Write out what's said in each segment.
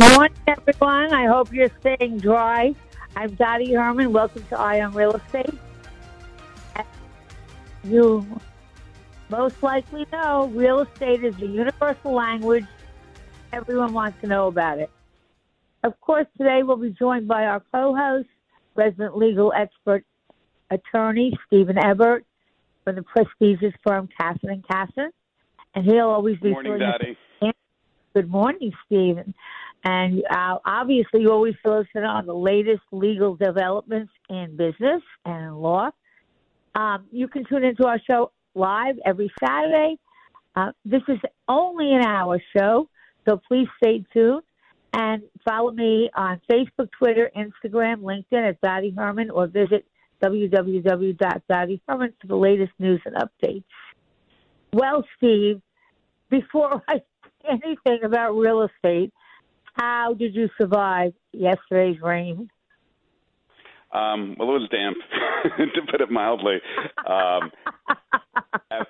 Good morning, everyone. I hope you're staying dry. I'm Dottie Herman. Welcome to Eye on Real Estate. As you most likely know, real estate is the universal language. Everyone wants to know about it. Of course, today we'll be joined by our co-host, resident legal expert attorney Steven Ebert from the prestigious firm Cassin and Cassin, and he'll always be. Good morning, Dottie. Good morning, Steven. And uh, obviously, you always in on the latest legal developments in business and law. Um, you can tune into our show live every Saturday. Uh, this is only an hour show, so please stay tuned and follow me on Facebook, Twitter, Instagram, LinkedIn at Dottie Herman, or visit www.dottieherman for the latest news and updates. Well, Steve, before I say anything about real estate, how did you survive yesterday's rain? Um, well, it was damp, to put it mildly. Um,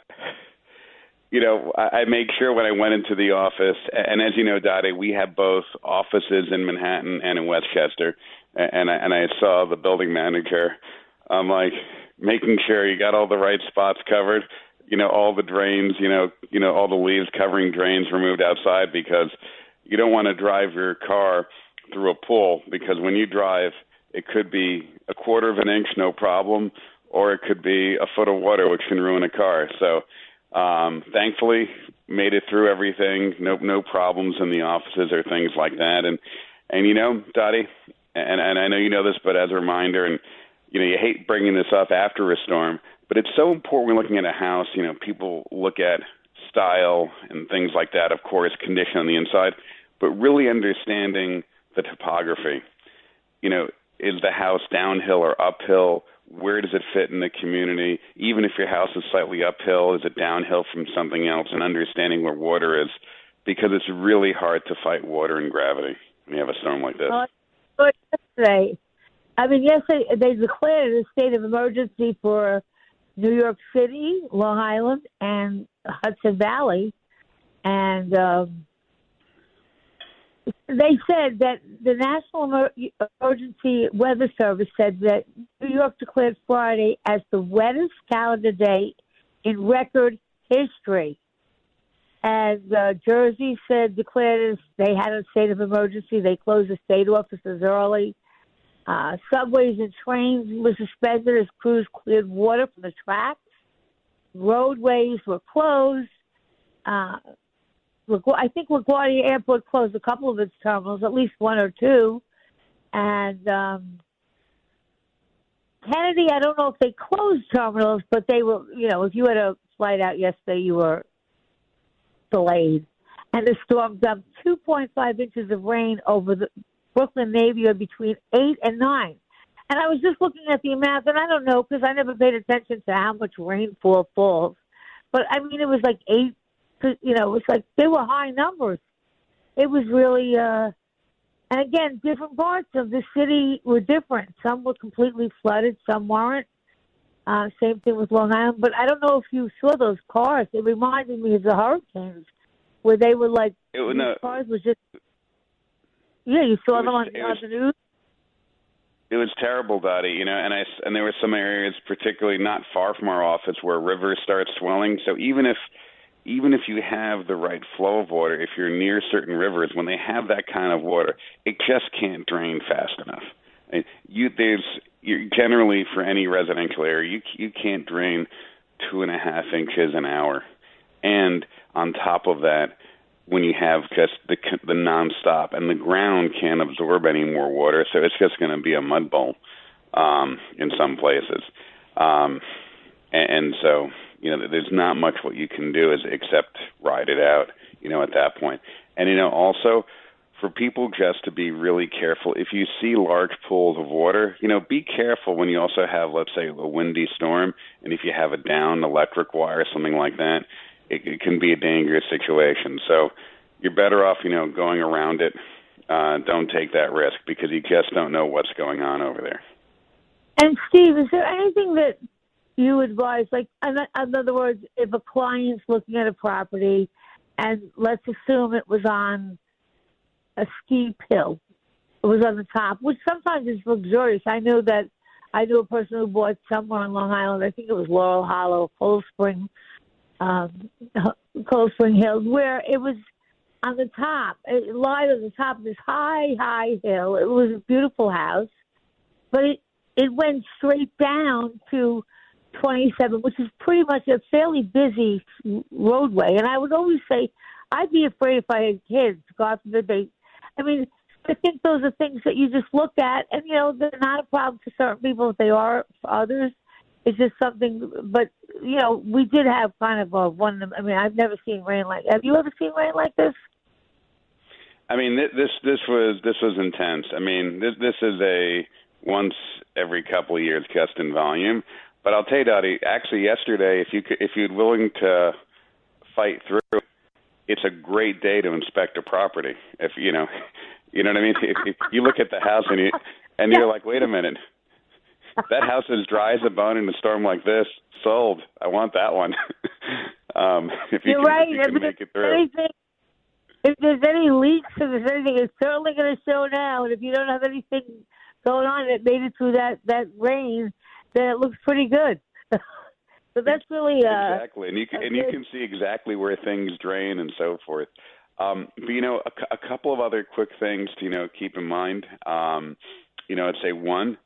you know, I, I make sure when I went into the office, and as you know, Dottie, we have both offices in Manhattan and in Westchester, and I, and I saw the building manager. I'm like making sure you got all the right spots covered. You know, all the drains. You know, you know all the leaves covering drains removed outside because you don't want to drive your car through a pool because when you drive, it could be a quarter of an inch, no problem, or it could be a foot of water, which can ruin a car. So, um, thankfully, made it through everything. No, no problems in the offices or things like that. And and you know, Dottie, and and I know you know this, but as a reminder, and you know, you hate bringing this up after a storm, but it's so important when looking at a house. You know, people look at style and things like that. Of course, condition on the inside but really understanding the topography. You know, is the house downhill or uphill? Where does it fit in the community? Even if your house is slightly uphill, is it downhill from something else? And understanding where water is, because it's really hard to fight water and gravity when you have a storm like this. Well, yesterday, I mean, yesterday they declared a state of emergency for New York City, Long Island, and Hudson Valley, and um, they said that the National Emergency Weather Service said that New York declared Friday as the wettest calendar day in record history. And uh, Jersey said declared they had a state of emergency. They closed the state offices early. Uh, subways and trains were suspended as crews cleared water from the tracks. Roadways were closed. Uh, I think LaGuardia Airport closed a couple of its terminals, at least one or two, and um, Kennedy. I don't know if they closed terminals, but they were. You know, if you had a flight out yesterday, you were delayed. And the storm dumped 2.5 inches of rain over the Brooklyn neighborhood between eight and nine. And I was just looking at the amount, and I don't know because I never paid attention to how much rainfall falls. But I mean, it was like eight you know, it was like they were high numbers. It was really, uh, and again, different parts of the city were different. Some were completely flooded, some weren't. Uh, same thing with Long Island, but I don't know if you saw those cars. It reminded me of the hurricanes, where they were like it, was, no, cars was just. Yeah, you saw was, them on, on was, the news. It was terrible, Dottie. You know, and I and there were some areas, particularly not far from our office, where rivers start swelling. So even if even if you have the right flow of water, if you're near certain rivers, when they have that kind of water, it just can't drain fast enough. You there's you generally for any residential area, you you can't drain two and a half inches an hour, and on top of that, when you have just the the nonstop, and the ground can't absorb any more water, so it's just going to be a mud bowl um, in some places, um, and, and so you know there's not much what you can do is except ride it out, you know, at that point, and you know also for people just to be really careful. If you see large pools of water, you know, be careful when you also have, let's say, a windy storm, and if you have a down electric wire, or something like that, it, it can be a dangerous situation. So you're better off, you know, going around it. Uh, don't take that risk because you just don't know what's going on over there. And Steve, is there anything that you advise? Like, in other words, if a client's looking at a property, and let's assume it was on a steep hill. It was on the top, which sometimes is luxurious. I know that I knew a person who bought somewhere on Long Island. I think it was Laurel Hollow, Cold Spring, um, Cold Spring Hills, where it was on the top. It lied on the top of this high, high hill. It was a beautiful house, but it it went straight down to 27, which is pretty much a fairly busy roadway. And I would always say, I'd be afraid if I had kids. God forbid they I mean, I think those are things that you just look at, and you know, they're not a problem for certain people if they are for others. It's just something, but you know, we did have kind of a one. I mean, I've never seen rain like. Have you ever seen rain like this? I mean, this this was this was intense. I mean, this this is a once every couple of years in volume. But I'll tell you, Dottie. Actually, yesterday, if you could, if you're willing to fight through, it's a great day to inspect a property. If you know, you know what I mean. If, if you look at the house and you and you're like, wait a minute, that house is dry as a bone in a storm like this. Sold. I want that one. um, if you you're can, right. if you can if make it through. Anything, if there's any leaks or there's anything, it's certainly going to show now. And if you don't have anything going on that made it through that that rain, then it looks pretty good. So that's really uh, exactly, and you can and you can see exactly where things drain and so forth. Um, but you know, a, a couple of other quick things to you know keep in mind. Um, you know, I'd say one,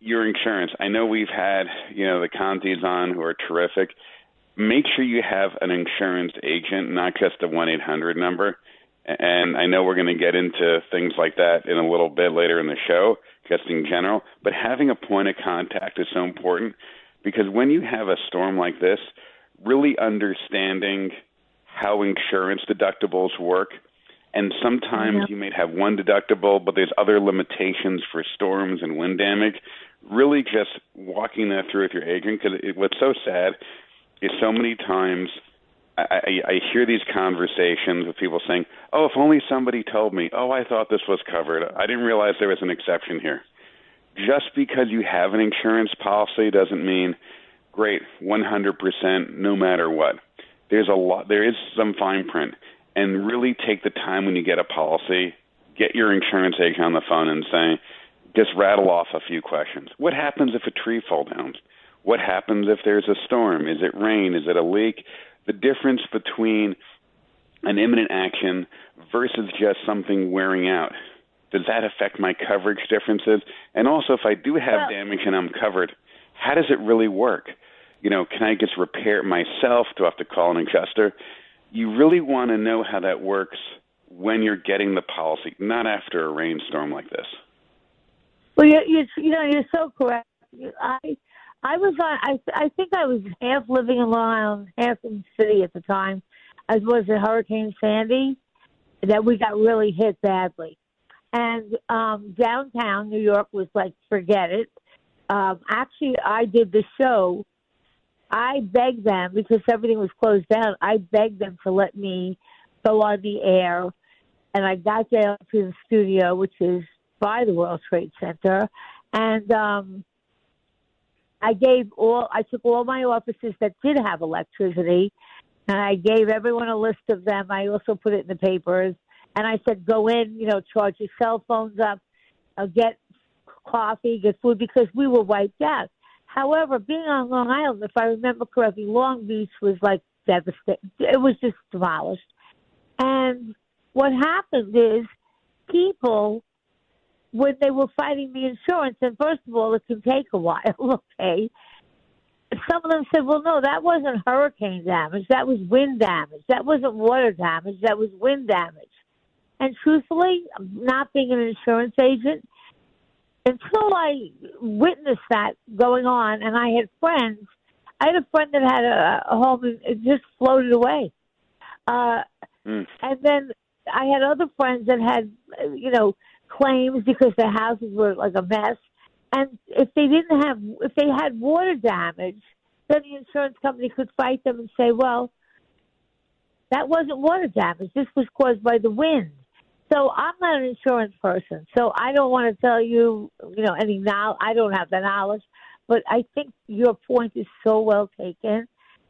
your insurance. I know we've had you know the Contis on who are terrific. Make sure you have an insurance agent, not just a one eight hundred number. And I know we're going to get into things like that in a little bit later in the show, just in general. But having a point of contact is so important because when you have a storm like this, really understanding how insurance deductibles work, and sometimes yeah. you may have one deductible, but there's other limitations for storms and wind damage. Really, just walking that through with your agent, because what's so sad is so many times I, I, hear these conversations with people saying, "Oh, if only somebody told me. Oh, I thought this was covered. I didn't realize there was an exception here." just because you have an insurance policy doesn't mean great 100% no matter what. There's a lot there is some fine print and really take the time when you get a policy, get your insurance agent on the phone and say just rattle off a few questions. What happens if a tree falls down? What happens if there's a storm? Is it rain? Is it a leak? The difference between an imminent action versus just something wearing out does that affect my coverage differences? And also, if I do have well, damage and I'm covered, how does it really work? You know, can I just repair it myself? Do I have to call an adjuster? You really want to know how that works when you're getting the policy, not after a rainstorm like this. Well, you, you, you know, you're so correct. I I was on. I I think I was half living in Long Island, half in the city at the time, as was the Hurricane Sandy, that we got really hit badly. And um, downtown New York was like, forget it. Um, actually, I did the show. I begged them because everything was closed down. I begged them to let me go on the air, and I got down to the studio, which is by the World Trade Center, and um, I gave all. I took all my offices that did have electricity, and I gave everyone a list of them. I also put it in the papers and I said, go in, you know, charge your cell phones up, uh, get coffee, get food, because we were wiped out. However, being on Long Island, if I remember correctly, Long Beach was like devastated. It was just demolished. And what happened is people, when they were fighting the insurance, and first of all, it can take a while, okay? Some of them said, well, no, that wasn't hurricane damage. That was wind damage. That wasn't water damage. That was wind damage. And truthfully, not being an insurance agent, until I witnessed that going on, and I had friends. I had a friend that had a, a home and it just floated away. Uh, mm. And then I had other friends that had, you know, claims because their houses were like a mess. And if they didn't have, if they had water damage, then the insurance company could fight them and say, well, that wasn't water damage. This was caused by the wind. So I'm not an insurance person, so I don't want to tell you, you know, any now. I don't have the knowledge, but I think your point is so well taken.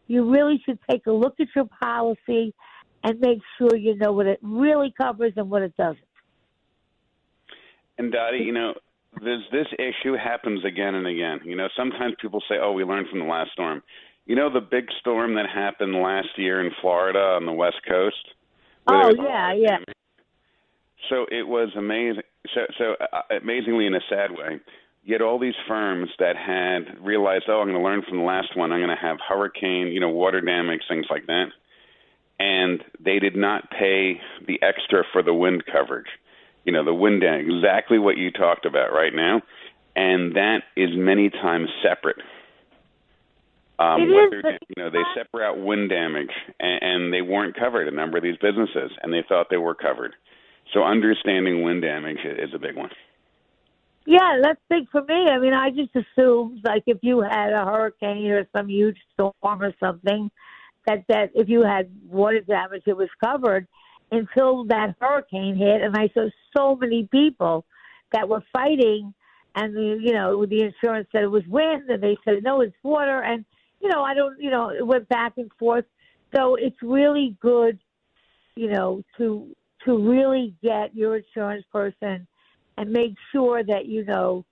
You really should take a look at your policy and make sure you know what it really covers and what it doesn't. And Dottie, you know, this this issue happens again and again. You know, sometimes people say, "Oh, we learned from the last storm." You know, the big storm that happened last year in Florida on the West Coast. Oh yeah, yeah. So it was amazing. So, so uh, amazingly, in a sad way, yet all these firms that had realized, oh, I'm going to learn from the last one. I'm going to have hurricane, you know, water damage, things like that, and they did not pay the extra for the wind coverage. You know, the wind damage, exactly what you talked about right now, and that is many times separate. Um, it is, but you know, they separate out wind damage, and, and they weren't covered. A number of these businesses, and they thought they were covered. So understanding wind damage is a big one. Yeah, that's big for me. I mean, I just assumed like if you had a hurricane or some huge storm or something, that that if you had water damage, it was covered until that hurricane hit, and I saw so many people that were fighting, and the you know the insurance said it was wind, and they said no, it's water, and you know I don't, you know, it went back and forth. So it's really good, you know, to to really get your insurance person and make sure that you know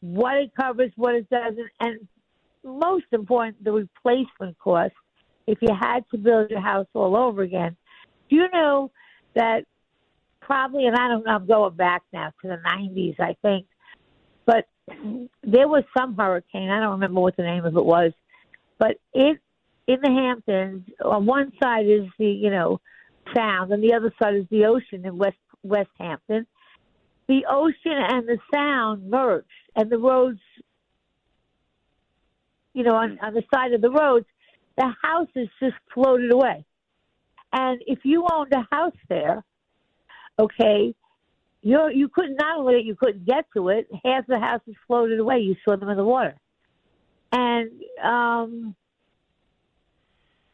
what it covers, what it doesn't, and most important, the replacement cost. If you had to build your house all over again, do you know that probably, and I don't know, I'm going back now to the 90s, I think, but there was some hurricane. I don't remember what the name of it was, but it in the Hamptons. On one side is the you know Sound, and the other side is the ocean in West West Hampton. The ocean and the Sound merged, and the roads, you know, on, on the side of the roads, the houses just floated away. And if you owned a house there, okay, you you couldn't not only you couldn't get to it, half the houses floated away. You saw them in the water, and um,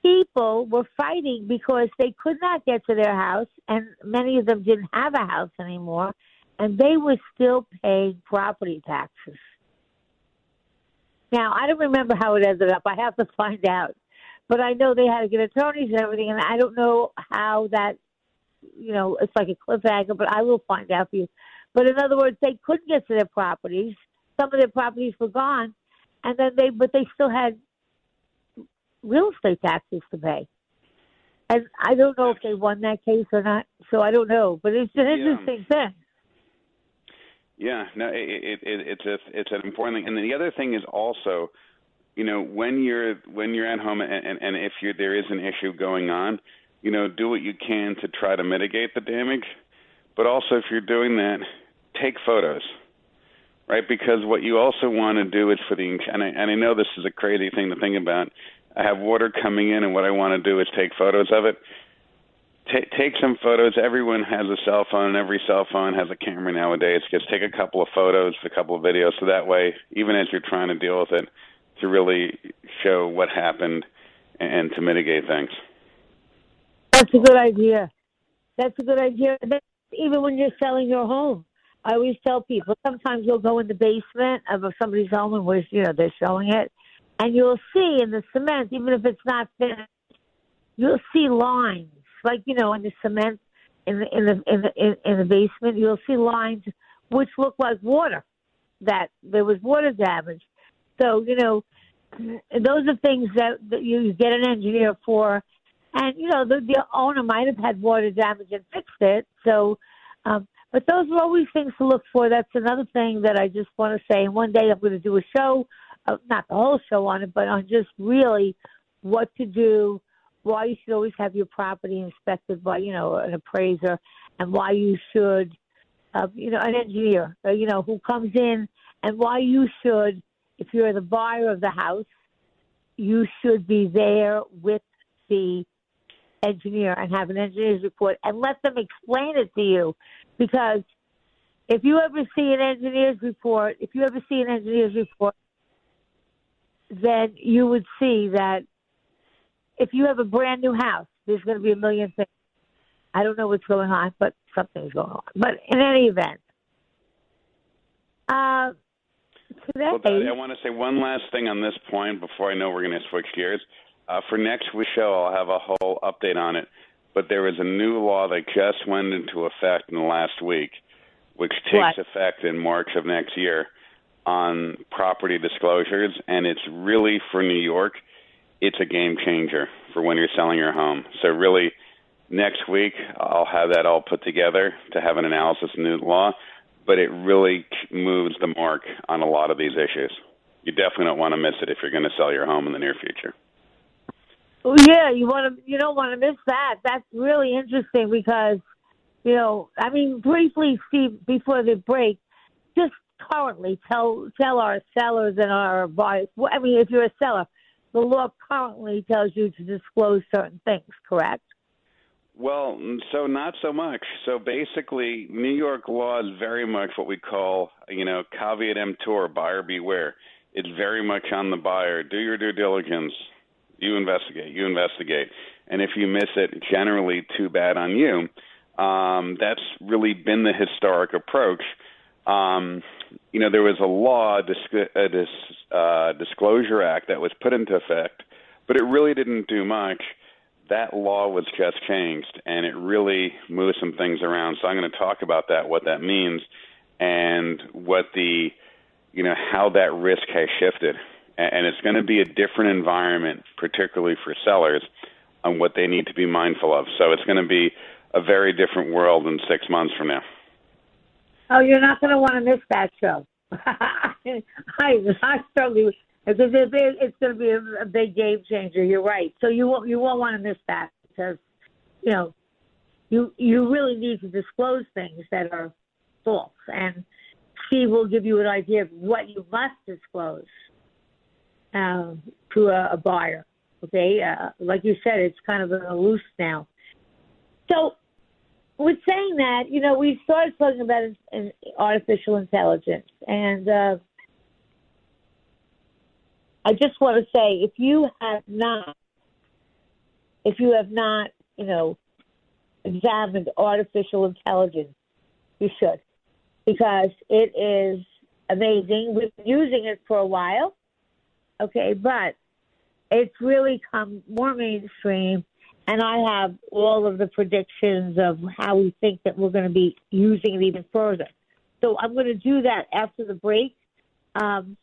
people were fighting because they could not get to their house, and many of them didn't have a house anymore, and they were still paying property taxes. Now, I don't remember how it ended up. I have to find out. But I know they had to get attorneys and everything, and I don't know how that, you know, it's like a cliffhanger, but I will find out for you. But in other words, they couldn't get to their properties. Some of their properties were gone, and then they, but they still had real estate taxes to pay. And I don't know if they won that case or not, so I don't know. But it's an interesting yeah. thing. Yeah, no, it, it, it, it's a it's an important thing. And then the other thing is also, you know, when you're when you're at home and, and, if you there is an issue going on, you know, do what you can to try to mitigate the damage. But also, if you're doing that, take photos, right? Because what you also want to do is for the and I, and I know this is a crazy thing to think about I have water coming in, and what I want to do is take photos of it. T- take some photos. Everyone has a cell phone. And every cell phone has a camera nowadays. Just take a couple of photos, a couple of videos, so that way, even as you're trying to deal with it, to really show what happened and to mitigate things. That's a good idea. That's a good idea. Even when you're selling your home, I always tell people sometimes you'll go in the basement of somebody's home and where you know they're selling it, and you'll see in the cement, even if it's not finished, you'll see lines, like you know, in the cement in the in the in the in, in the basement, you'll see lines which look like water, that there was water damage. So you know, those are things that, that you get an engineer for. And, you know, the, the owner might have had water damage and fixed it. So, um, but those are always things to look for. That's another thing that I just want to say. And one day I'm going to do a show, uh, not the whole show on it, but on just really what to do, why you should always have your property inspected by, you know, an appraiser, and why you should, uh, you know, an engineer, uh, you know, who comes in, and why you should, if you're the buyer of the house, you should be there with the engineer and have an engineer's report and let them explain it to you. Because if you ever see an engineer's report, if you ever see an engineer's report, then you would see that if you have a brand new house, there's going to be a million things. I don't know what's going on, but something's going on. But in any event, uh, today. Well, I want to say one last thing on this point before I know we're going to switch gears. Uh, for next week's show, I'll have a whole update on it. But there is a new law that just went into effect in the last week, which takes What? effect in March of next year on property disclosures, and it's really for New York. It's a game changer for when you're selling your home. So really, next week I'll have that all put together to have an analysis of new law. But it really moves the mark on a lot of these issues. You definitely don't want to miss it if you're going to sell your home in the near future. Oh, yeah, you want to. You don't want to miss that. That's really interesting because, you know, I mean, briefly, Steve, before the break, just currently tell tell our sellers and our buyers. I mean, if you're a seller, the law currently tells you to disclose certain things. Correct? Well, so not so much. So basically, New York law is very much what we call, you know, caveat emptor, buyer beware. It's very much on the buyer. Do your due diligence. You investigate. You investigate. And if you miss it, generally, too bad on you. Um, that's really been the historic approach. Um, you know, there was a law, disc- a dis- uh, Disclosure Act, that was put into effect, but it really didn't do much that law was just changed and it really moved some things around. So I'm going to talk about that, what that means, and what the, you know, how that risk has shifted. And it's going to be a different environment, particularly for sellers, on what they need to be mindful of. So it's going to be a very different world in six months from now. Oh, you're not going to want to miss that show. I I strongly because it, it, it's going to be a, big game changer. You're right. So you won't you won't want to miss that because you know you you really need to disclose things that are false, and Steve will give you an idea of what you must disclose um, to a, a buyer. Okay, uh, like you said, it's kind of a loose now. So with saying that, you know, we started talking about artificial intelligence, and uh, I just want to say, if you have not, if you have not, you know, examined artificial intelligence, you should, because it is amazing. We've been using it for a while, okay, but it's really come more mainstream and I have all of the predictions of how we think that we're going to be using it even further. So I'm going to do that after the break. Um,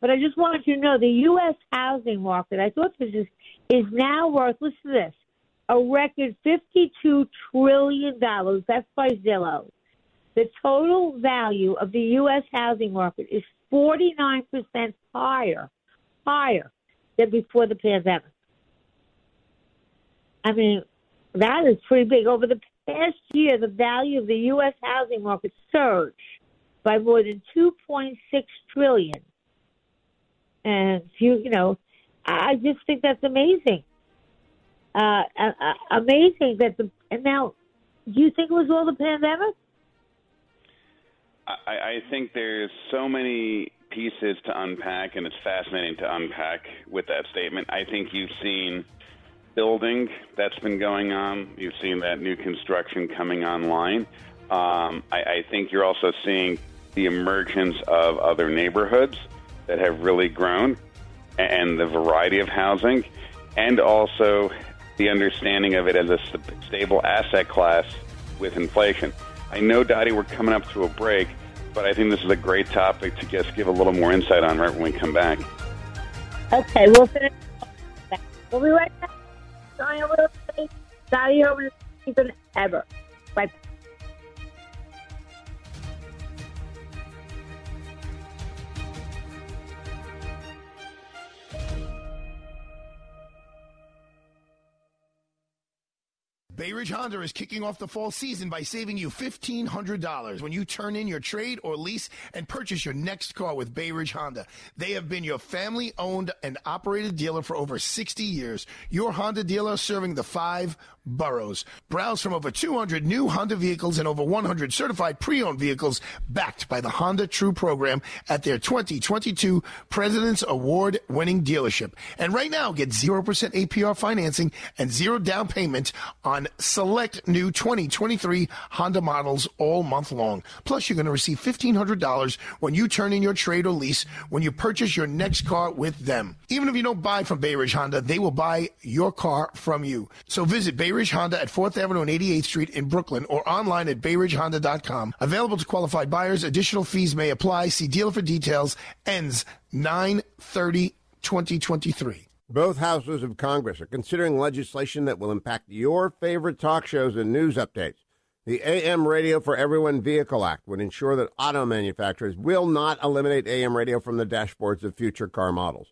but I just wanted to know the U.S. housing market. I thought this is is now worth. Listen to this: a record fifty-two trillion dollars. That's by Zillow. The total value of the U.S. housing market is forty-nine percent higher, higher than before the pandemic. I mean, that is pretty big. Over the past year, the value of the U.S. housing market surged by more than 2.6 trillion. And you, you know, I just think that's amazing. Uh, amazing that the and now, do you think it was all the pandemic? I, I think there's so many pieces to unpack, and it's fascinating to unpack with that statement. I think you've seen building that's been going on. You've seen that new construction coming online. Um, I, I think you're also seeing the emergence of other neighborhoods that have really grown and the variety of housing, and also the understanding of it as a stable asset class with inflation. I know, Dottie, we're coming up to a break, but I think this is a great topic to just give a little more insight on right when we come back. Okay, we'll finish. We'll be right back. Will say, Dottie Herman is than ever. Right Bay Ridge Honda is kicking off the fall season by saving you $1,500 when you turn in your trade or lease and purchase your next car with Bay Ridge Honda. They have been your family owned and operated dealer for over 60 years. Your Honda dealer serving the five boroughs. Browse from over 200 new Honda vehicles and over 100 certified pre owned vehicles backed by the Honda True program at their 2022 President's Award winning dealership. And right now, get 0% APR financing and zero down payment on select new 2023 Honda models all month long. Plus, you're going to receive $1,500 when you turn in your trade or lease when you purchase your next car with them. Even if you don't buy from Bay Ridge Honda, they will buy your car from you. So visit Bay Ridge Honda at 4th Avenue and 88th Street in Brooklyn or online at bayridgehonda.com. Available to qualified buyers. Additional fees may apply. See dealer for details. Ends 9 30 2023. Both houses of Congress are considering legislation that will impact your favorite talk shows and news updates. The AM Radio for Everyone Vehicle Act would ensure that auto manufacturers will not eliminate AM radio from the dashboards of future car models.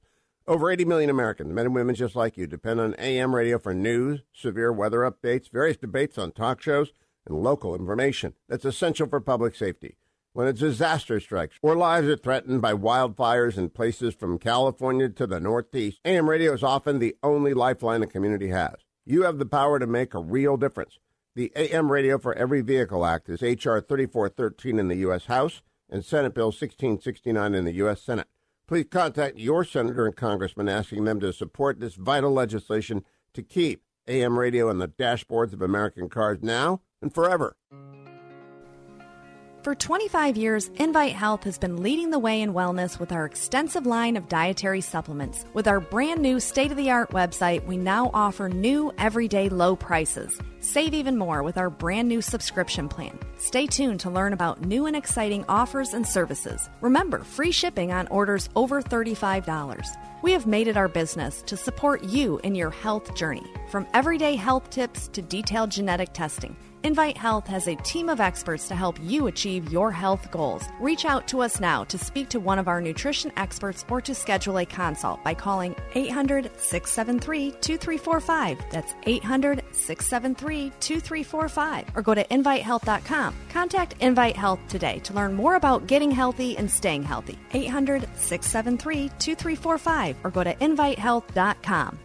Over 80 million Americans, men and women just like you, depend on AM radio for news, severe weather updates, various debates on talk shows, and local information that's essential for public safety when a disaster strikes or lives are threatened by wildfires in places from California to the Northeast, AM radio is often the only lifeline a community has. You have the power to make a real difference. The AM Radio for Every Vehicle Act is H.R. 3413 in the U.S. House and Senate Bill 1669 in the U.S. Senate. Please contact your senator and congressman asking them to support this vital legislation to keep AM radio on the dashboards of American cars now and forever. For 25 years, Invite Health has been leading the way in wellness with our extensive line of dietary supplements. With our brand new state of the art website, we now offer new everyday low prices. Save even more with our brand new subscription plan. Stay tuned to learn about new and exciting offers and services. Remember, free shipping on orders over $35. We have made it our business to support you in your health journey, from everyday health tips to detailed genetic testing. Invite Health has a team of experts to help you achieve your health goals. Reach out to us now to speak to one of our nutrition experts or to schedule a consult by calling 800 673 2345. That's 800 673 2345. Or go to invitehealth.com. Contact Invite Health today to learn more about getting healthy and staying healthy. 800 673 2345 or go to invitehealth.com.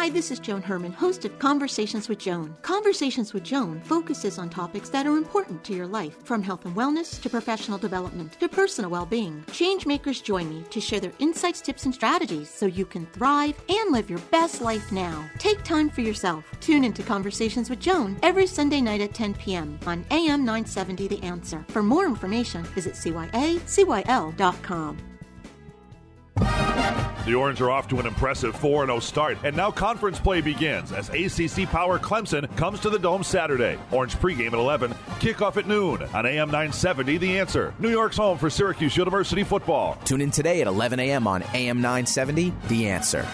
Hi, this is Joan Herman, host of Conversations with Joan. Conversations with Joan focuses on topics that are important to your life, from health and wellness to professional development to personal well being. Changemakers join me to share their insights, tips, and strategies so you can thrive and live your best life now. Take time for yourself. Tune into Conversations with Joan every Sunday night at 10 p.m. on AM 970 The Answer. For more information, visit CYACYL.com. The Orange are off to an impressive 4 0 start, and now conference play begins as ACC Power Clemson comes to the Dome Saturday. Orange pregame at 11, kickoff at noon on AM 970. The answer New York's home for Syracuse University football. Tune in today at 11 a.m. on AM 970. The answer.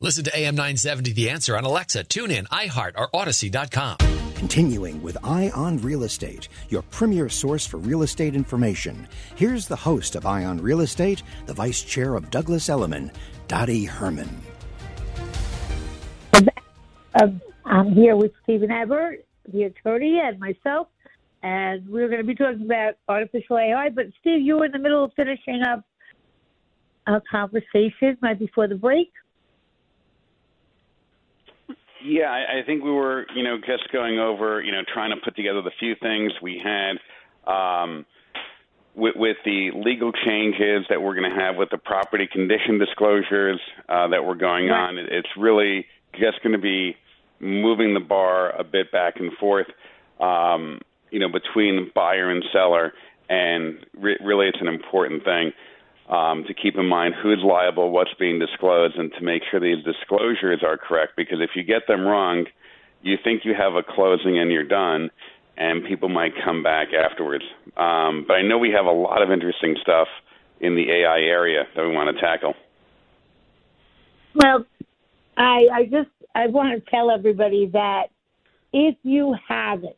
Listen to AM 970 The Answer on Alexa, TuneIn, iHeart, or Odyssey.com. Continuing with Eye on Real Estate, your premier source for real estate information. Here's the host of Eye on Real Estate, the vice chair of Douglas Elliman, Dottie Herman. I'm here with Steven Ebert, the attorney, and myself, and we're going to be talking about artificial AI. But Steve, you were in the middle of finishing up a conversation right before the break. Yeah, I, I think we were, you know, just going over, you know, trying to put together the few things we had um, with, with the legal changes that we're going to have with the property condition disclosures uh, that were going Right. on. It, it's really just going to be moving the bar a bit back and forth, um, you know, between buyer and seller, and re- really, it's an important thing um, to keep in mind who's liable, what's being disclosed, and to make sure these disclosures are correct. Because if you get them wrong, you think you have a closing and you're done, and people might come back afterwards. Um, but I know we have a lot of interesting stuff in the AI area that we want to tackle. Well, I I just I want to tell everybody that if you haven't,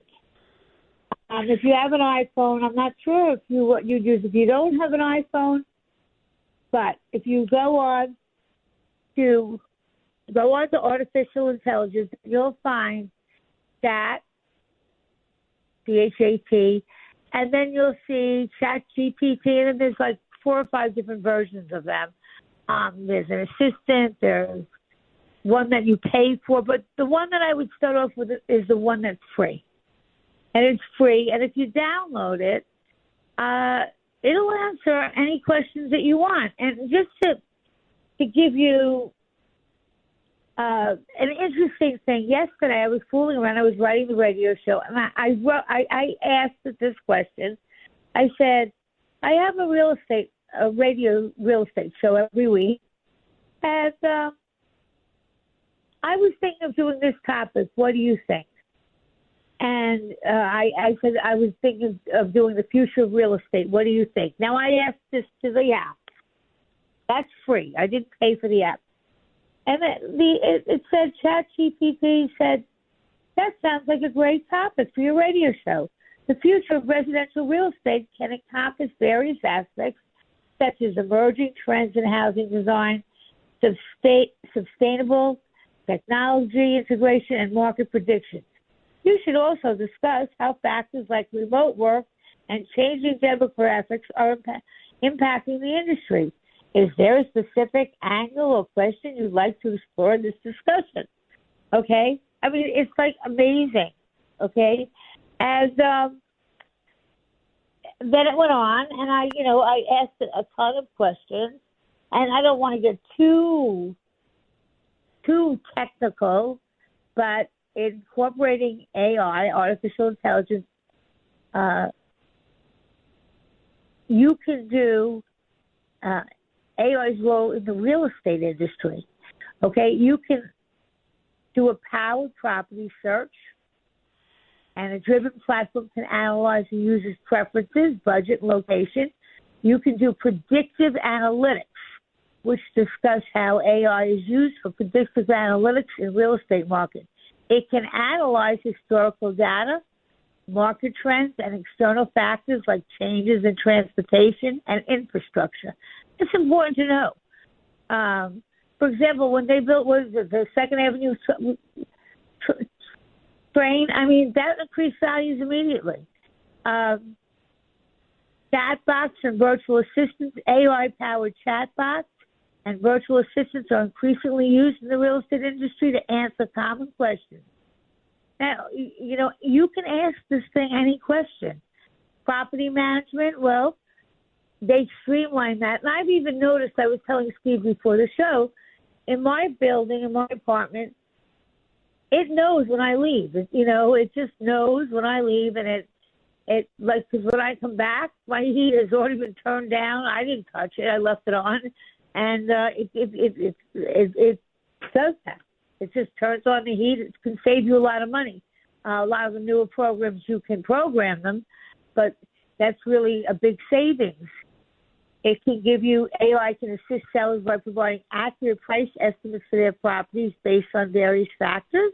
um, if you have an iPhone, I'm not sure if you what you use. If you don't have an iPhone, but if you go on to go on to artificial intelligence, you'll find that C H A T, and then you'll see Chat GPT, and then there's like four or five different versions of them. Um, there's an assistant, there's one that you pay for, but the one that I would start off with is the one that's free. And it's free, and if you download it, uh, it'll answer any questions that you want. And just to to give you uh, an interesting thing, yesterday I was fooling around. I was writing the radio show, and I I, wrote, I, I asked this question. I said, I have a real estate a radio real estate show every week, and uh, I was thinking of doing this topic. What do you think? And uh, I, I said I was thinking of doing the future of real estate. What do you think? Now I asked this to the app. That's free. I didn't pay for the app. And it, the it, it said ChatGPT said that sounds like a great topic for your radio show. The future of residential real estate can encompass various aspects such as emerging trends in housing design, sustainable technology integration, and market predictions. You should also discuss how factors like remote work and changing demographics are impa- impacting the industry. Is there a specific angle or question you'd like to explore in this discussion? Okay? I mean, it's like amazing. Okay? And um, then it went on, and I, you know, I asked a ton of questions, and I don't want to get too too technical, but incorporating AI, artificial intelligence, uh, you can do uh, AI's role in the real estate industry. Okay, you can do a powered property search, and a driven platform can analyze the user's preferences, budget, location. You can do predictive analytics which discuss how AI is used for predictive analytics in real estate market. It can analyze historical data, market trends, and external factors like changes in transportation and infrastructure. It's important to know. Um, for example, when they built was the Second Avenue train, I mean that increased values immediately. Um, chatbots and virtual assistants, AI-powered chatbots and virtual assistants are increasingly used in the real estate industry to answer common questions. Now, you know, you can ask this thing any question. Property management, well, they streamline that. And I've even noticed, I was telling Steve before the show, in my building, in my apartment, it knows when I leave. It, you know, it just knows when I leave, and it, it like cause when I come back, my heat has already been turned down. I didn't touch it; I left it on, and uh, it, it, it, it, it, it does that. It just turns on the heat. It can save you a lot of money. Uh, a lot of the newer programs, you can program them, but that's really a big savings. It can give you, AI can assist sellers by providing accurate price estimates for their properties based on various factors,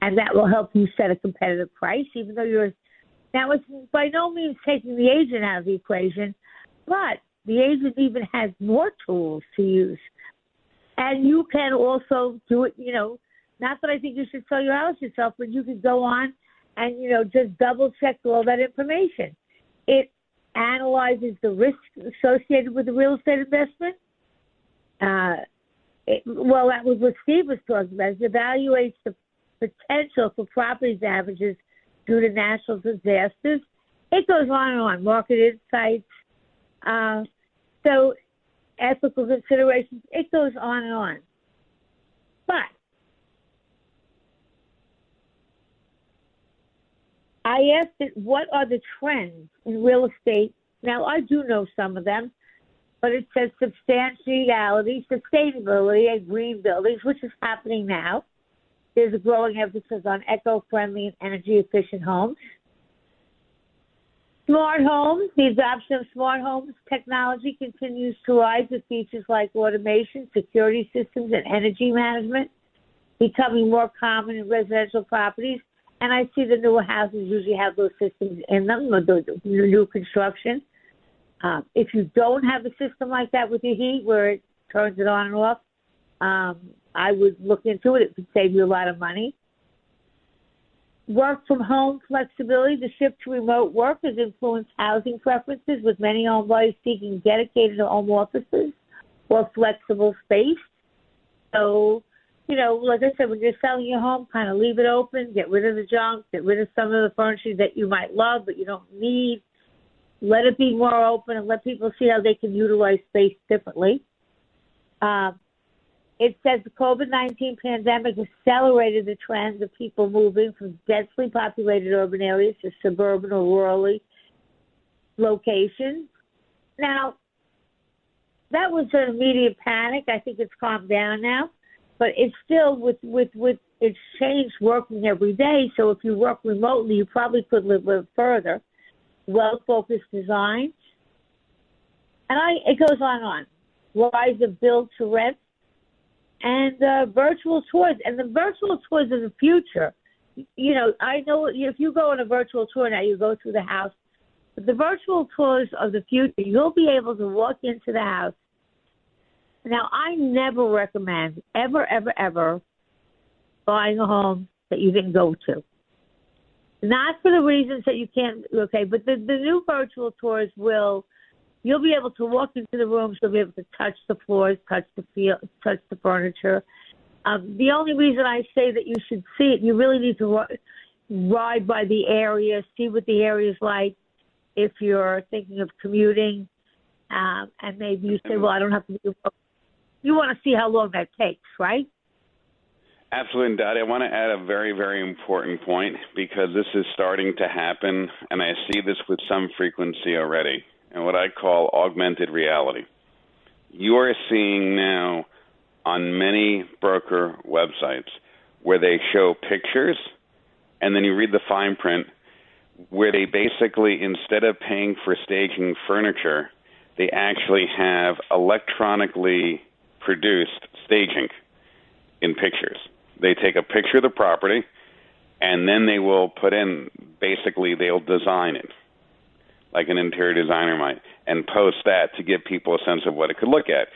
and that will help you set a competitive price, even though you're. Now, it's by no means taking the agent out of the equation, but the agent even has more tools to use. And you can also do it, you know, not that I think you should sell your house yourself, but you can go on and, you know, just double check all that information. It analyzes the risk associated with the real estate investment. Uh, it, well, that was what Steve was talking about. It evaluates the potential for property damages due to natural disasters. It goes on and on. Market insights, uh, so ethical considerations, it goes on and on. But I asked it, what are the trends in real estate? Now, I do know some of them, but it says substantiality, sustainability, and green buildings, which is happening now. There's a growing emphasis on eco friendly and energy efficient homes. Smart homes, the adoption of smart homes technology continues to rise with features like automation, security systems, and energy management becoming more common in residential properties. And I see the newer houses usually have those systems in them, the new construction. Um, if you don't have a system like that with your heat where it turns it on and off, um, I would look into it. It could save you a lot of money. Work from home flexibility. The shift to remote work has influenced housing preferences, with many home buyers seeking dedicated home offices or flexible space. So, you know, like I said, when you're selling your home, kind of leave it open, get rid of the junk, get rid of some of the furniture that you might love but you don't need. Let it be more open and let people see how they can utilize space differently. Um, it says the COVID 19 pandemic accelerated the trends of people moving from densely populated urban areas to suburban or rural locations. Now, that was an immediate panic. I think it's calmed down now, but it's still with with with it's changed working every day. So if you work remotely, you probably could live, live further. Well focused design, and I it goes on and on. Rise of build to rent and uh, virtual tours. And the virtual tours of the future, you know, I know if you go on a virtual tour now, you go through the house. But the virtual tours of the future, you'll be able to walk into the house. Now, I never recommend ever, ever, ever buying a home that you didn't go to. Not for the reasons that you can't, okay, but the, the new virtual tours will You'll be able to walk into the rooms. You'll be able to touch the floors, touch the feel, touch the furniture. Um, the only reason I say that you should see it, you really need to ride by the area, see what the area is like. If you're thinking of commuting, um, and maybe you say, "Well, I don't have to." Do you want to see how long that takes, right? Absolutely, Dottie. I want to add a very, very important point because this is starting to happen, and I see this with some frequency already and what I call augmented reality. You are seeing now on many broker websites where they show pictures and then you read the fine print where they basically, instead of paying for staging furniture, they actually have electronically produced staging in pictures. They take a picture of the property and then they will put in, basically, they'll design it like an interior designer might, and post that to give people a sense of what it could look at.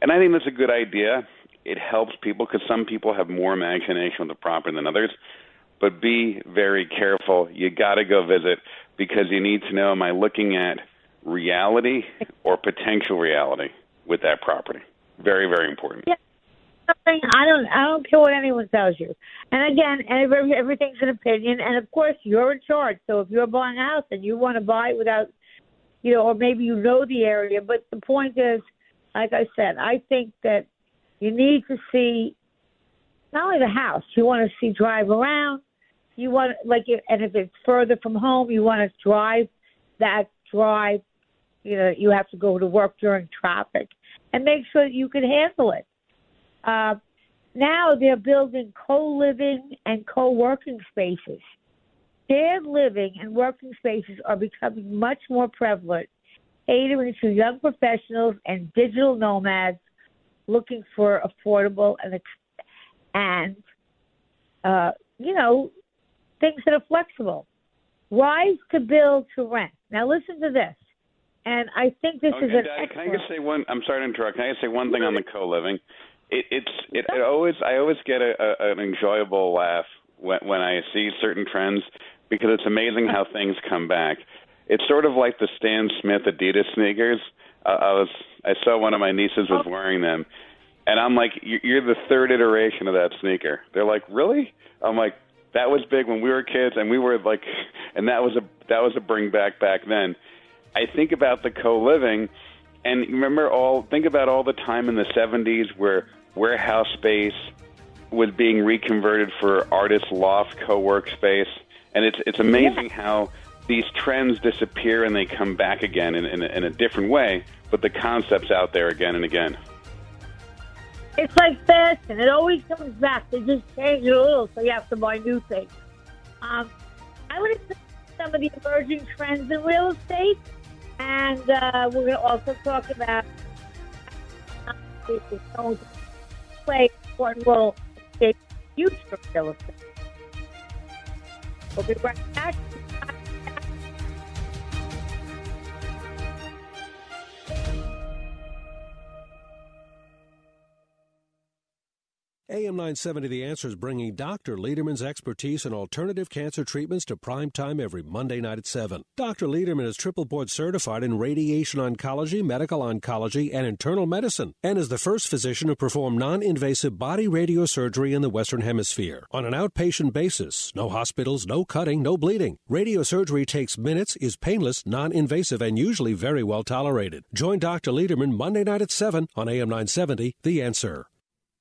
And I think that's a good idea. It helps people because some people have more imagination with the property than others. But be very careful. You got to go visit because you need to know: Am I looking at reality or potential reality with that property? Very, very important. Yeah. I don't. I don't care what anyone tells you. And again, every, everything's an opinion. And of course, you're in charge. So if you're buying a house and you want to buy it without, you know, or maybe you know the area. But the point is, like I said, I think that you need to see not only the house. You want to see drive around. You want like, and if it's further from home, you want to drive that drive. You know, you have to go to work during traffic, and make sure that you can handle it. Uh, now they're building co-living and co-working spaces. Shared living and working spaces are becoming much more prevalent, catering to young professionals and digital nomads looking for affordable and and uh, you know things that are flexible. Rise to build to rent. Now listen to this, and I think this okay, is an. Dottie, can I just say one? I'm sorry to interrupt. Can I just say one thing on the co-living? It, it's it, it always I always get a, a, an enjoyable laugh when when I see certain trends because it's amazing how things come back. It's sort of like the Stan Smith Adidas sneakers. Uh, I was I saw one of my nieces was wearing them, and I'm like, you're the third iteration of that sneaker. They're like, really? I'm like, that was big when we were kids, and we were like, and that was a that was a bring back back then. I think about the co living, and remember all think about all the time in the 70s where warehouse space was being reconverted for artist loft co-work space, and it's it's amazing yeah. how these trends disappear and they come back again in, in, a, in a different way, but the concept's out there again and again. It's like fashion; it always comes back. They just change it a little, so you have to buy new things. Um, I would say some of the emerging trends in real estate, and uh, we're going to also talk about this is going to play an important role in the future of real. We'll be right back. AM 970 The Answer is bringing Dr. Lederman's expertise in alternative cancer treatments to prime time every Monday night at 7. Dr. Lederman is triple board certified in radiation oncology, medical oncology, and internal medicine, and is the first physician to perform non invasive body radiosurgery in the Western Hemisphere. On an outpatient basis, no hospitals, no cutting, no bleeding. Radiosurgery takes minutes, is painless, non invasive, and usually very well tolerated. Join Dr. Lederman Monday night at 7 on AM 970 The Answer.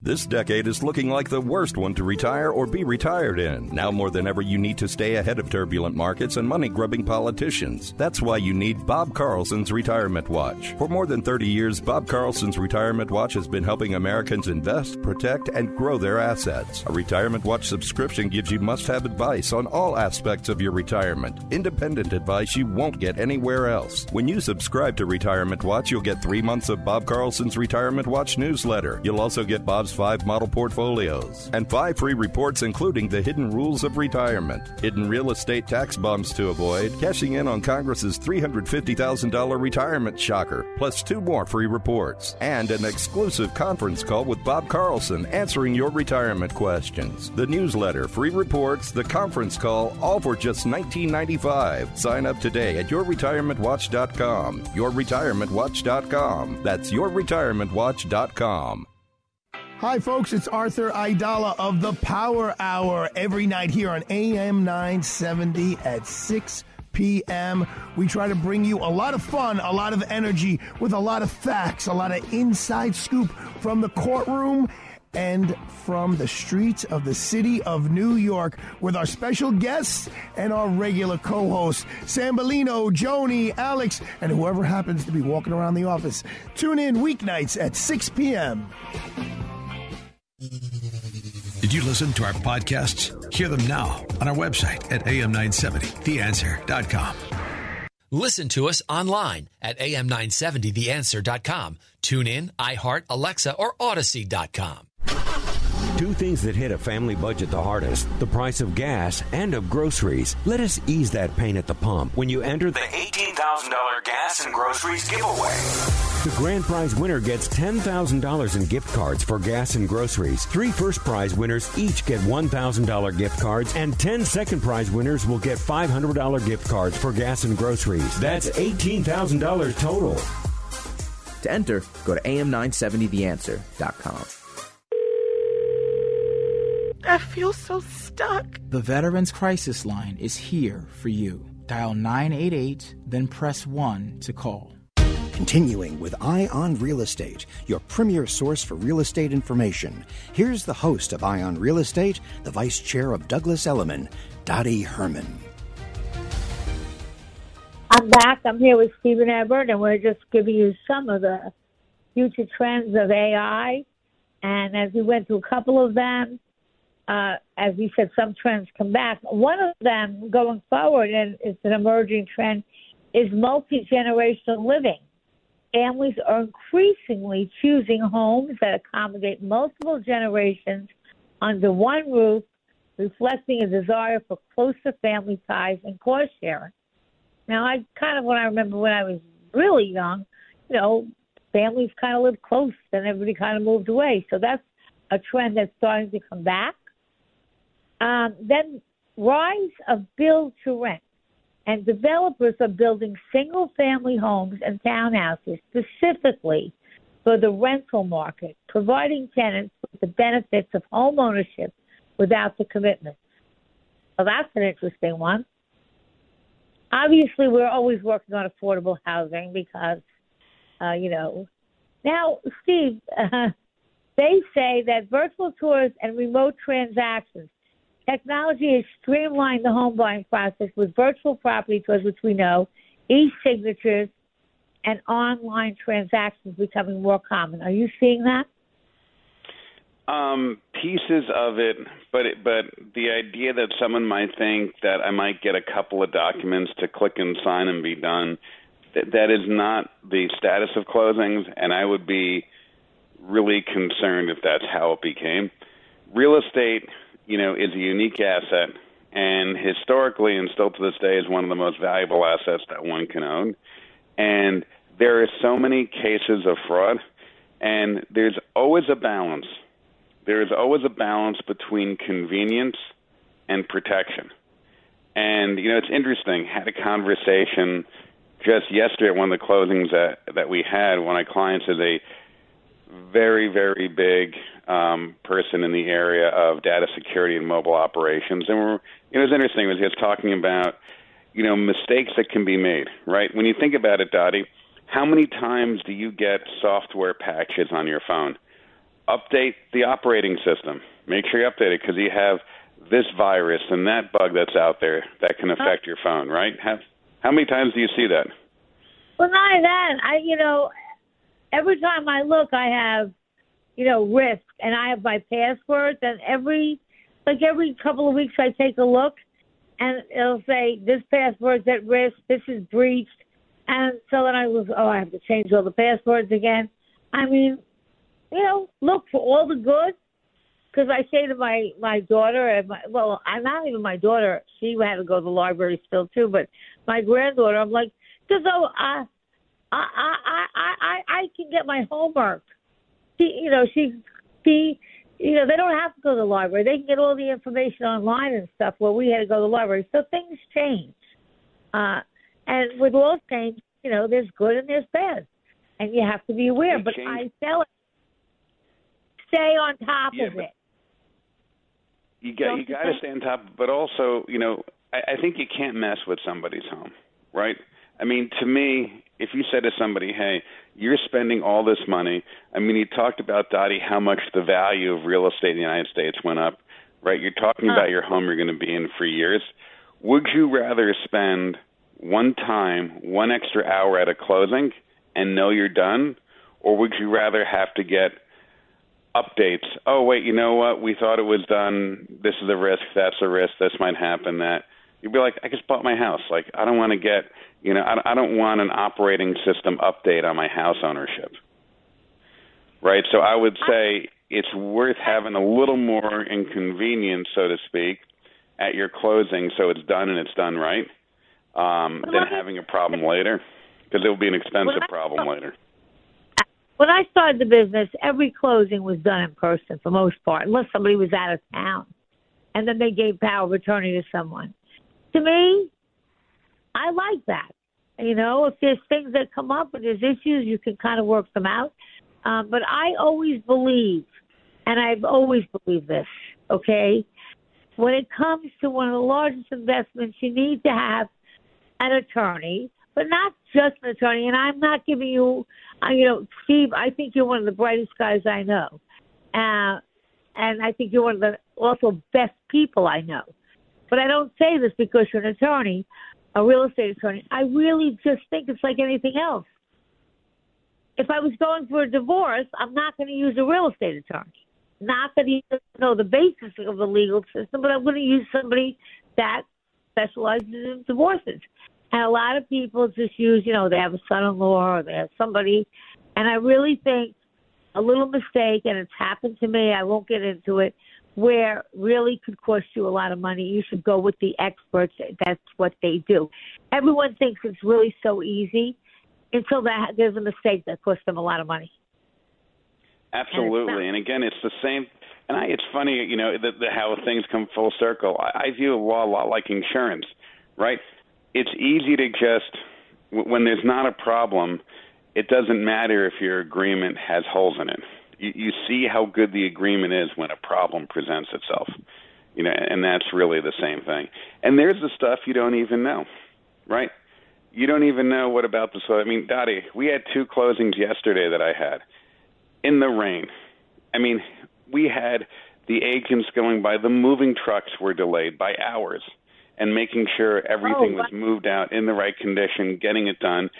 This decade is looking like the worst one to retire or be retired in. Now more than ever, you need to stay ahead of turbulent markets and money grubbing politicians. That's why you need Bob Carlson's Retirement Watch. For more than 30 years, Bob Carlson's Retirement Watch has been helping Americans invest, protect, and grow their assets. A Retirement Watch subscription gives you must have advice on all aspects of your retirement. Independent advice you won't get anywhere else. When you subscribe to Retirement Watch, you'll get three months of Bob Carlson's Retirement Watch newsletter. You'll also get Bob's five model portfolios and five free reports, including the hidden rules of retirement, hidden real estate tax bombs to avoid, cashing in on Congress's $350,000 retirement shocker, plus two more free reports, and an exclusive conference call with Bob Carlson answering your retirement questions. The newsletter, free reports, the conference call, all for just $19.95. Sign up today at yourretirementwatch.com. Yourretirementwatch.com. That's yourretirementwatch.com. Hi, folks. It's Arthur Aidala of the Power Hour every night here on AM 970 at 6 p.m. We try to bring you a lot of fun, a lot of energy, with a lot of facts, a lot of inside scoop from the courtroom and from the streets of the city of New York with our special guests and our regular co hosts, Sambolino, Joni, Alex, and whoever happens to be walking around the office. Tune in weeknights at 6 p.m. Did you listen to our podcasts? Hear them now on our website at am970theanswer.com. Listen to us online at am970theanswer.com. Tune in, iHeart, Alexa, or Odyssey.com. Two things that hit a family budget the hardest the price of gas and of groceries. Let us ease that pain at the pump when you enter the $18,000 gas and groceries giveaway. The grand prize winner gets $10,000 in gift cards for gas and groceries. Three first prize winners each get $1,000 gift cards, and 10 second prize winners will get $500 gift cards for gas and groceries. That's $18,000 total. To enter, go to am970theanswer.com. I feel so stuck. The Veterans Crisis Line is here for you. Dial 988, then press 1 to call. Continuing with Eye on Real Estate, your premier source for real estate information. Here's the host of Eye on Real Estate, the vice chair of Douglas Elliman, Dottie Herman. I'm back. I'm here with Steven Ebert, and we're just giving you some of the future trends of AI. And as we went through a couple of them, uh, as we said, some trends come back. One of them going forward, and it's an emerging trend, is multi generational living. Families are increasingly choosing homes that accommodate multiple generations under one roof, reflecting a desire for closer family ties and cost sharing. Now, I kind of, when I remember when I was really young, you know, families kind of lived close, then everybody kind of moved away. So that's a trend that's starting to come back. Um, then rise of build to rent. And developers are building single family homes and townhouses specifically for the rental market, providing tenants with the benefits of home ownership without the commitment. Well, that's an interesting one. Obviously, we're always working on affordable housing because, uh, you know. Now, Steve, uh, they say that virtual tours and remote transactions Technology has streamlined the home buying process with virtual property tours, which we know, e-signatures, and online transactions becoming more common. Are you seeing that? Um, pieces of it, but it, but the idea that someone might think that I might get a couple of documents to click and sign and be done, that that is not the status of closings, and I would be really concerned if that's how it became. Real estate you know, is a unique asset and historically and still to this day is one of the most valuable assets that one can own. And there are so many cases of fraud and there's always a balance. There is always a balance between convenience and protection. And you know, it's interesting. Had a conversation just yesterday at one of the closings that that we had. One of my clients is a very, very big um, person in the area of data security and mobile operations. And we're, it was interesting was he was talking about, you know, mistakes that can be made, right? When you think about it, Dottie, how many times do you get software patches on your phone? Update the operating system. Make sure you update it because you have this virus and that bug that's out there that can affect your phone, right? How, how many times do you see that? Well, not that, I, you know, every time I look, I have, you know, risk, and I have my passwords, and every, like every couple of weeks, I take a look, and it'll say this password's at risk, this is breached, and so then I was, oh, I have to change all the passwords again. I mean, you know, look for all the good, because I say to my my daughter, and my, well, I'm not even my daughter. She had to go to the library still too, but my granddaughter, I'm like, because oh, uh, I I I I I can get my homework. She, you know, she she you know, they don't have to go to the library. They can get all the information online and stuff where we had to go to the library. So things change. Uh and with all change, you know, there's good and there's bad. And you have to be aware. But I tell it stay on top yeah, of it. You got you got to stay on top, but also, you know, I, I think you can't mess with somebody's home, right? I mean, to me, if you said to somebody, "Hey, you're spending all this money," I mean, you talked about Dottie how much the value of real estate in the United States went up, right? You're talking about your home you're going to be in for years. Would you rather spend one time, one extra hour at a closing and know you're done, or would you rather have to get updates? Oh, wait, you know what? We thought it was done. This is a risk. That's a risk. This might happen. That you'd be like, I just bought my house. Like, I don't want to get you know, I, I don't want an operating system update on my house ownership. Right? So I would say it's worth having a little more inconvenience, so to speak, at your closing so it's done and it's done right um, than having a problem later because it will be an expensive problem later. When I started the business, every closing was done in person for most part, unless somebody was out of town. And then they gave power of attorney to someone. To me, I like that. You know, if there's things that come up and there's issues, you can kind of work them out. Um, but I always believe, and I've always believed this, okay? When it comes to one of the largest investments, you need to have an attorney, but not just an attorney. And I'm not giving you, uh, you know, Steve, I think you're one of the brightest guys I know. Uh, and I think you're one of the also best people I know. But I don't say this because you're an attorney a real estate attorney. I really just think it's like anything else. If I was going for a divorce, I'm not going to use a real estate attorney. Not that he doesn't know the basis of the legal system, but I'm going to use somebody that specializes in divorces. And a lot of people just use, you know, they have a son-in-law or they have somebody. And I really think a little mistake, and it's happened to me. I won't get into it where really could cost you a lot of money, you should go with the experts. That's what they do. Everyone thinks it's really so easy. until that there's a mistake that costs them a lot of money. Absolutely, and again, it's the same. And I, it's funny, you know, the, the, how things come full circle. I, I view law a lot like insurance, right? It's easy to just when there's not a problem, it doesn't matter if your agreement has holes in it. You, you see how good the agreement is when a problem presents itself. You know, and that's really the same thing. And there's the stuff you don't even know, right? You don't even know what about this. I mean, Dottie, we had two closings yesterday that I had in the rain. I mean, we had the agents going by. The moving trucks were delayed by hours, and making sure everything Oh, was moved out in the right condition, getting it done.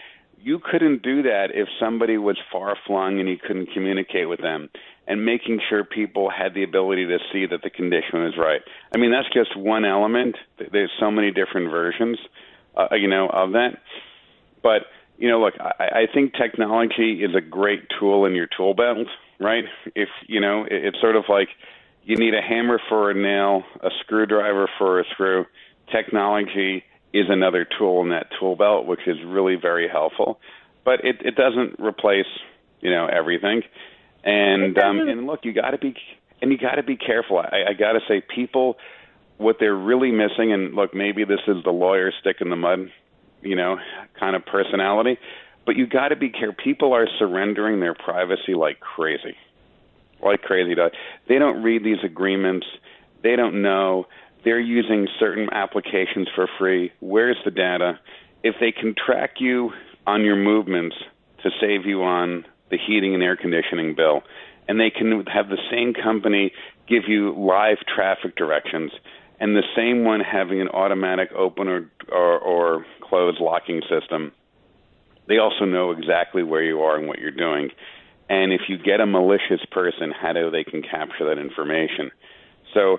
You couldn't do that if somebody was far flung and you couldn't communicate with them, and making sure people had the ability to see that the condition was right. I mean, that's just one element. There's so many different versions, uh, you know, of that. But you know, look, I, I think technology is a great tool in your tool belt, right? If you know, it, it's sort of like you need a hammer for a nail, a screwdriver for a screw. Technology is another tool in that tool belt, which is really very helpful. But it, it doesn't replace, you know, everything. And um, and look, you got to be and you got to be careful. I, I got to say, people, what they're really missing, and look, maybe this is the lawyer stick in the mud, you know, kind of personality. But you got to be careful. People are surrendering their privacy like crazy, like crazy. They don't read these agreements. They don't know. They're using certain applications for free. Where's the data? If they can track you on your movements to save you on the heating and air conditioning bill, and they can have the same company give you live traffic directions, and the same one having an automatic open or, or, or close locking system. They also know exactly where you are and what you're doing. And if you get a malicious person, how do they can capture that information? So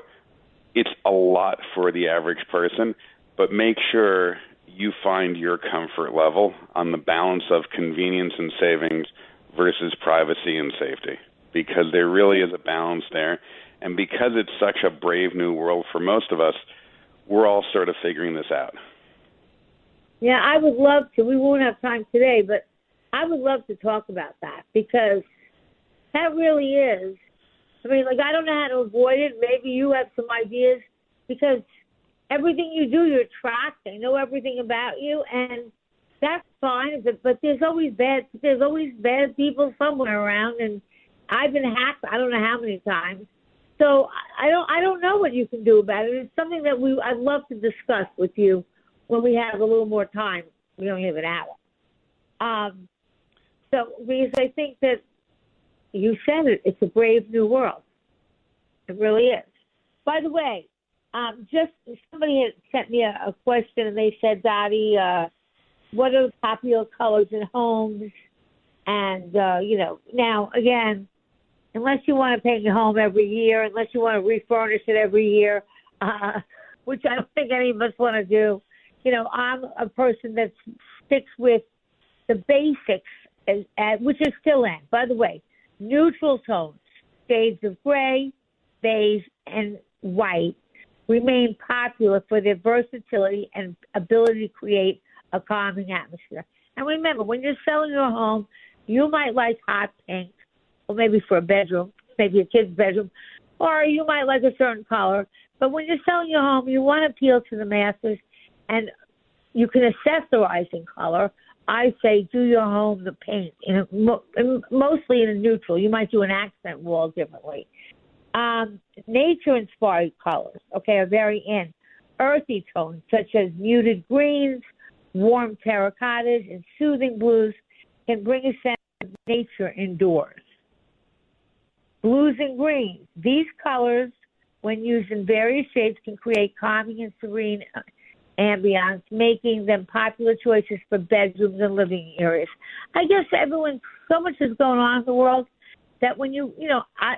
it's a lot for the average person, but make sure you find your comfort level on the balance of convenience and savings versus privacy and safety because there really is a balance there. And because it's such a brave new world for most of us, we're all sort of figuring this out. Yeah, I would love to. We won't have time today, but I would love to talk about that because that really is. I mean, like, I don't know how to avoid it. Maybe you have some ideas because everything you do, you're tracked. They know everything about you, and that's fine. But, but there's always bad. There's always bad people somewhere around, and I've been hacked. I don't know how many times. So I don't. I don't know what you can do about it. It's something that we. I'd love to discuss with you when we have a little more time. We only have an hour. Um, so because I think that you said it, it's a brave new world. It really is. By the way, um, just somebody had sent me a, a question and they said, Dottie, uh, what are the popular colors in homes? And uh, you know, now again, unless you want to paint your home every year, unless you want to refurnish it every year, uh, which I don't think any of us want to do, you know, I'm a person that sticks with the basics, as, as, which is still in. By the way, neutral tones, shades of gray, beige, and white remain popular for their versatility and ability to create a calming atmosphere. And remember, when you're selling your home, you might like hot pink, or maybe for a bedroom, maybe a kid's bedroom, or you might like a certain color. But when you're selling your home, you want to appeal to the masses, and you can accessorize in color. I say do your home the paint, in a, mo- mostly in a neutral. You might do an accent wall differently. Um, nature-inspired colors, okay, are very in. Earthy tones such as muted greens, warm terracottas, and soothing blues can bring a sense of nature indoors. Blues and greens. These colors, when used in various shades, can create calming and serene ambiance, making them popular choices for bedrooms and living areas. I guess everyone, so much is going on in the world that when you, you know, I,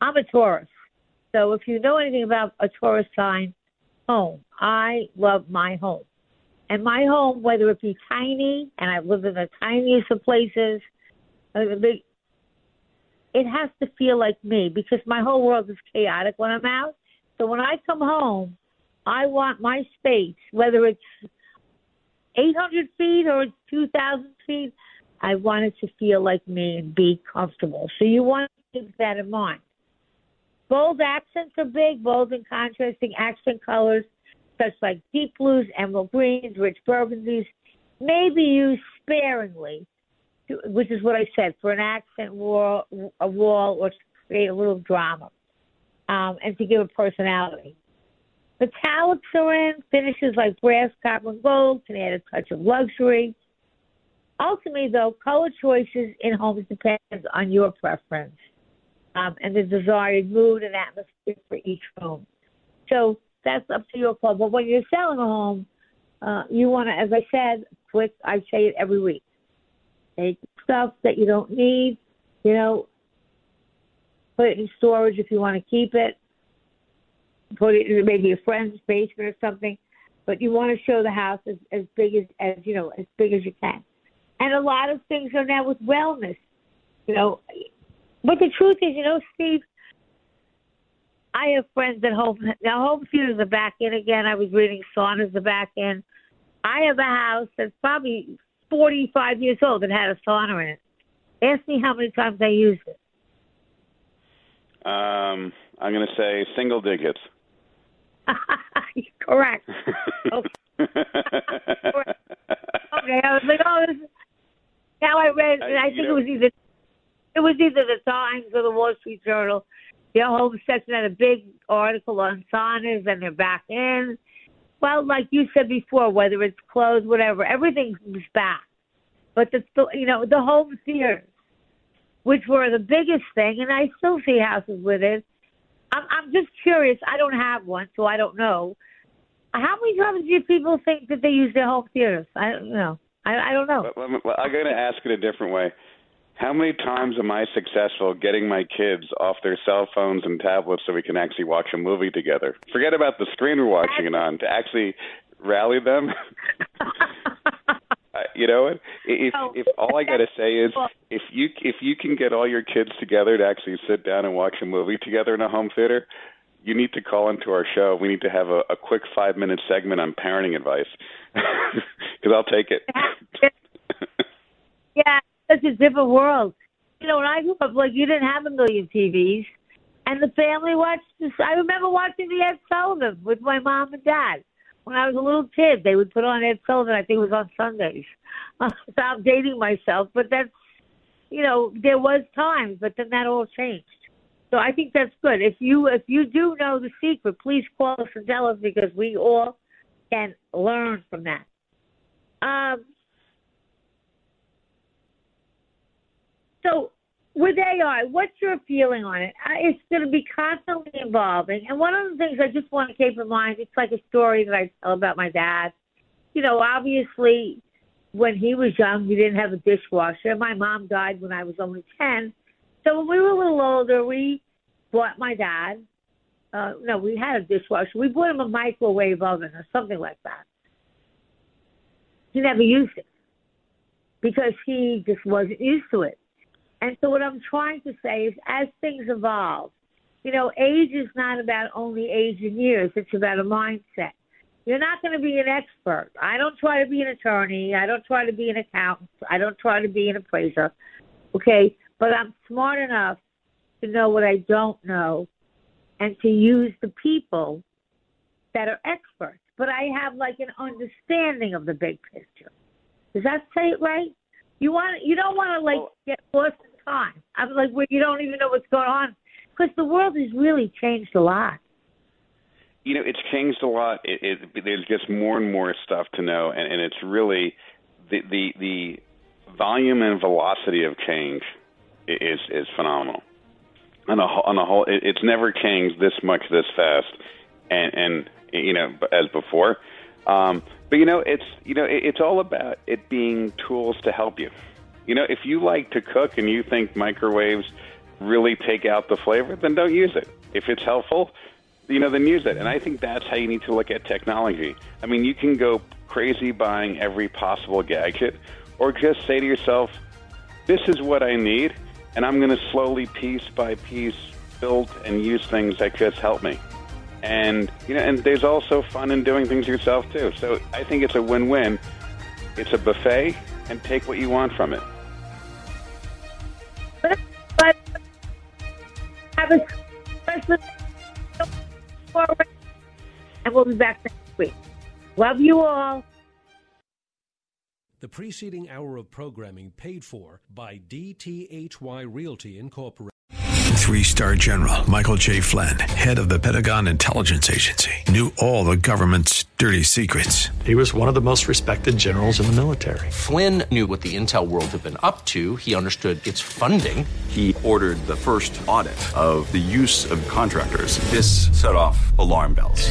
I'm a Taurus. So if you know anything about a Taurus sign, home, I love my home. And my home, whether it be tiny, and I've lived in the tiniest of places, uh, it has to feel like me because my whole world is chaotic when I'm out. So when I come home, I want my space, whether it's 800 feet or 2,000 feet. I want it to feel like me and be comfortable. So you want to keep that in mind. Bold accents are big, bold and contrasting accent colors, such like deep blues, emerald greens, rich burgundies, may be used sparingly, which is what I said, for an accent wall, a wall or to create a little drama um, and to give a personality. Metallics are in, finishes like brass, copper, and gold can add a touch of luxury. Ultimately, though, color choices in homes depends on your preference um, and the desired mood and atmosphere for each room. So that's up to your call. But when you're selling a home, uh, you want to, as I said, quick, I say it every week. Take stuff that you don't need, you know, put it in storage if you want to keep it. Put it in maybe a friend's basement or something. But you want to show the house as, as big as, as you know, as big as you can. And a lot of things are now with wellness. You know, but the truth is, you know, Steve, I have friends at home. Now, home theaters are back in again. I was reading saunas are back in. I have a house that's probably 45 years old that had a sauna in it. Ask me how many times I used it. Um, I'm going to say single digits. Correct. okay. okay, I was like, oh, this. is- Now I read. I- I think it was either it was either the Times or the Wall Street Journal. Their home section had a big article on saunas, and they're back in. Well, like you said before, whether it's closed, whatever, everything's back. But the you know the home theaters, which were the biggest thing, and I still see houses with it. I'm I'm just curious. I don't have one, so I don't know. How many times do people think that they use their home theaters? I don't know. I I don't know. Me- well, I'm going to ask it a different way. How many times am I successful getting my kids off their cell phones and tablets so we can actually watch a movie together? Forget about the screen we're watching it on. To actually rally them. You know what? If if all I got to say is if you if you can get all your kids together to actually sit down and watch a movie together in a home theater, you need to call into our show. We need to have a, a quick five minute segment on parenting advice because I'll take it. Yeah, it's a different world. You know, when I grew up, like you didn't have a million TVs, and the family watched. This, I remember watching the Ed Sullivan with my mom and dad when I was a little kid. They would put on Ed Sullivan. I think it was on Sundays. I'm dating myself, but that's you know there was times, but then that all changed. So I think that's good. If you if you do know the secret, please call us and tell us because we all can learn from that. Um, So with AI, what's your feeling on it? Uh, It's going to be constantly evolving. And one of the things I just want to keep in mind, it's like a story that I tell about my dad. You know, obviously, when he was young, we didn't have a dishwasher. My mom died when I was only 10. So when we were a little older, we bought my dad, uh, no, we had a dishwasher. We bought him a microwave oven or something like that. He never used it because he just wasn't used to it. And so what I'm trying to say is as things evolve, you know, age is not about only age in years, it's about a mindset. You're not going to be an expert. I don't try to be an attorney. I don't try to be an accountant. I don't try to be an appraiser. Okay? But I'm smart enough to know what I don't know and to use the people that are experts. But I have like an understanding of the big picture. Does that say it right? You want you don't want to like get lost I'm like well, you don't even know what's going on. Because the world has really changed a lot. you know it's changed a lot. It, it there's just more and more stuff to know and, and it's really the, the the volume and velocity of change is is phenomenal. On whole- on the whole it, it's never changed this much this fast and and you know as before. Um but you know it's you know it, it's all about it being tools to help you you know if you like to cook and you think microwaves really take out the flavor then don't use it if it's helpful you know, then use it. And I think that's how you need to look at technology. I mean, you can go crazy buying every possible gadget, or just say to yourself, this is what I need, and I'm going to slowly, piece by piece, build and use things that just help me. And, you know, and there's also fun in doing things yourself, too. So I think it's a win win. It's a buffet, and take what you want from it. A and we'll be back next week. Love you all. The preceding hour of programming paid for by DTHY Realty Incorporated. Three star general Michael J. Flynn, head of the Pentagon Intelligence Agency, knew all the government's dirty secrets. He was one of the most respected generals in the military. Flynn knew what the intel world had been up to. He understood its funding. He ordered the first audit of the use of contractors. This set off alarm bells.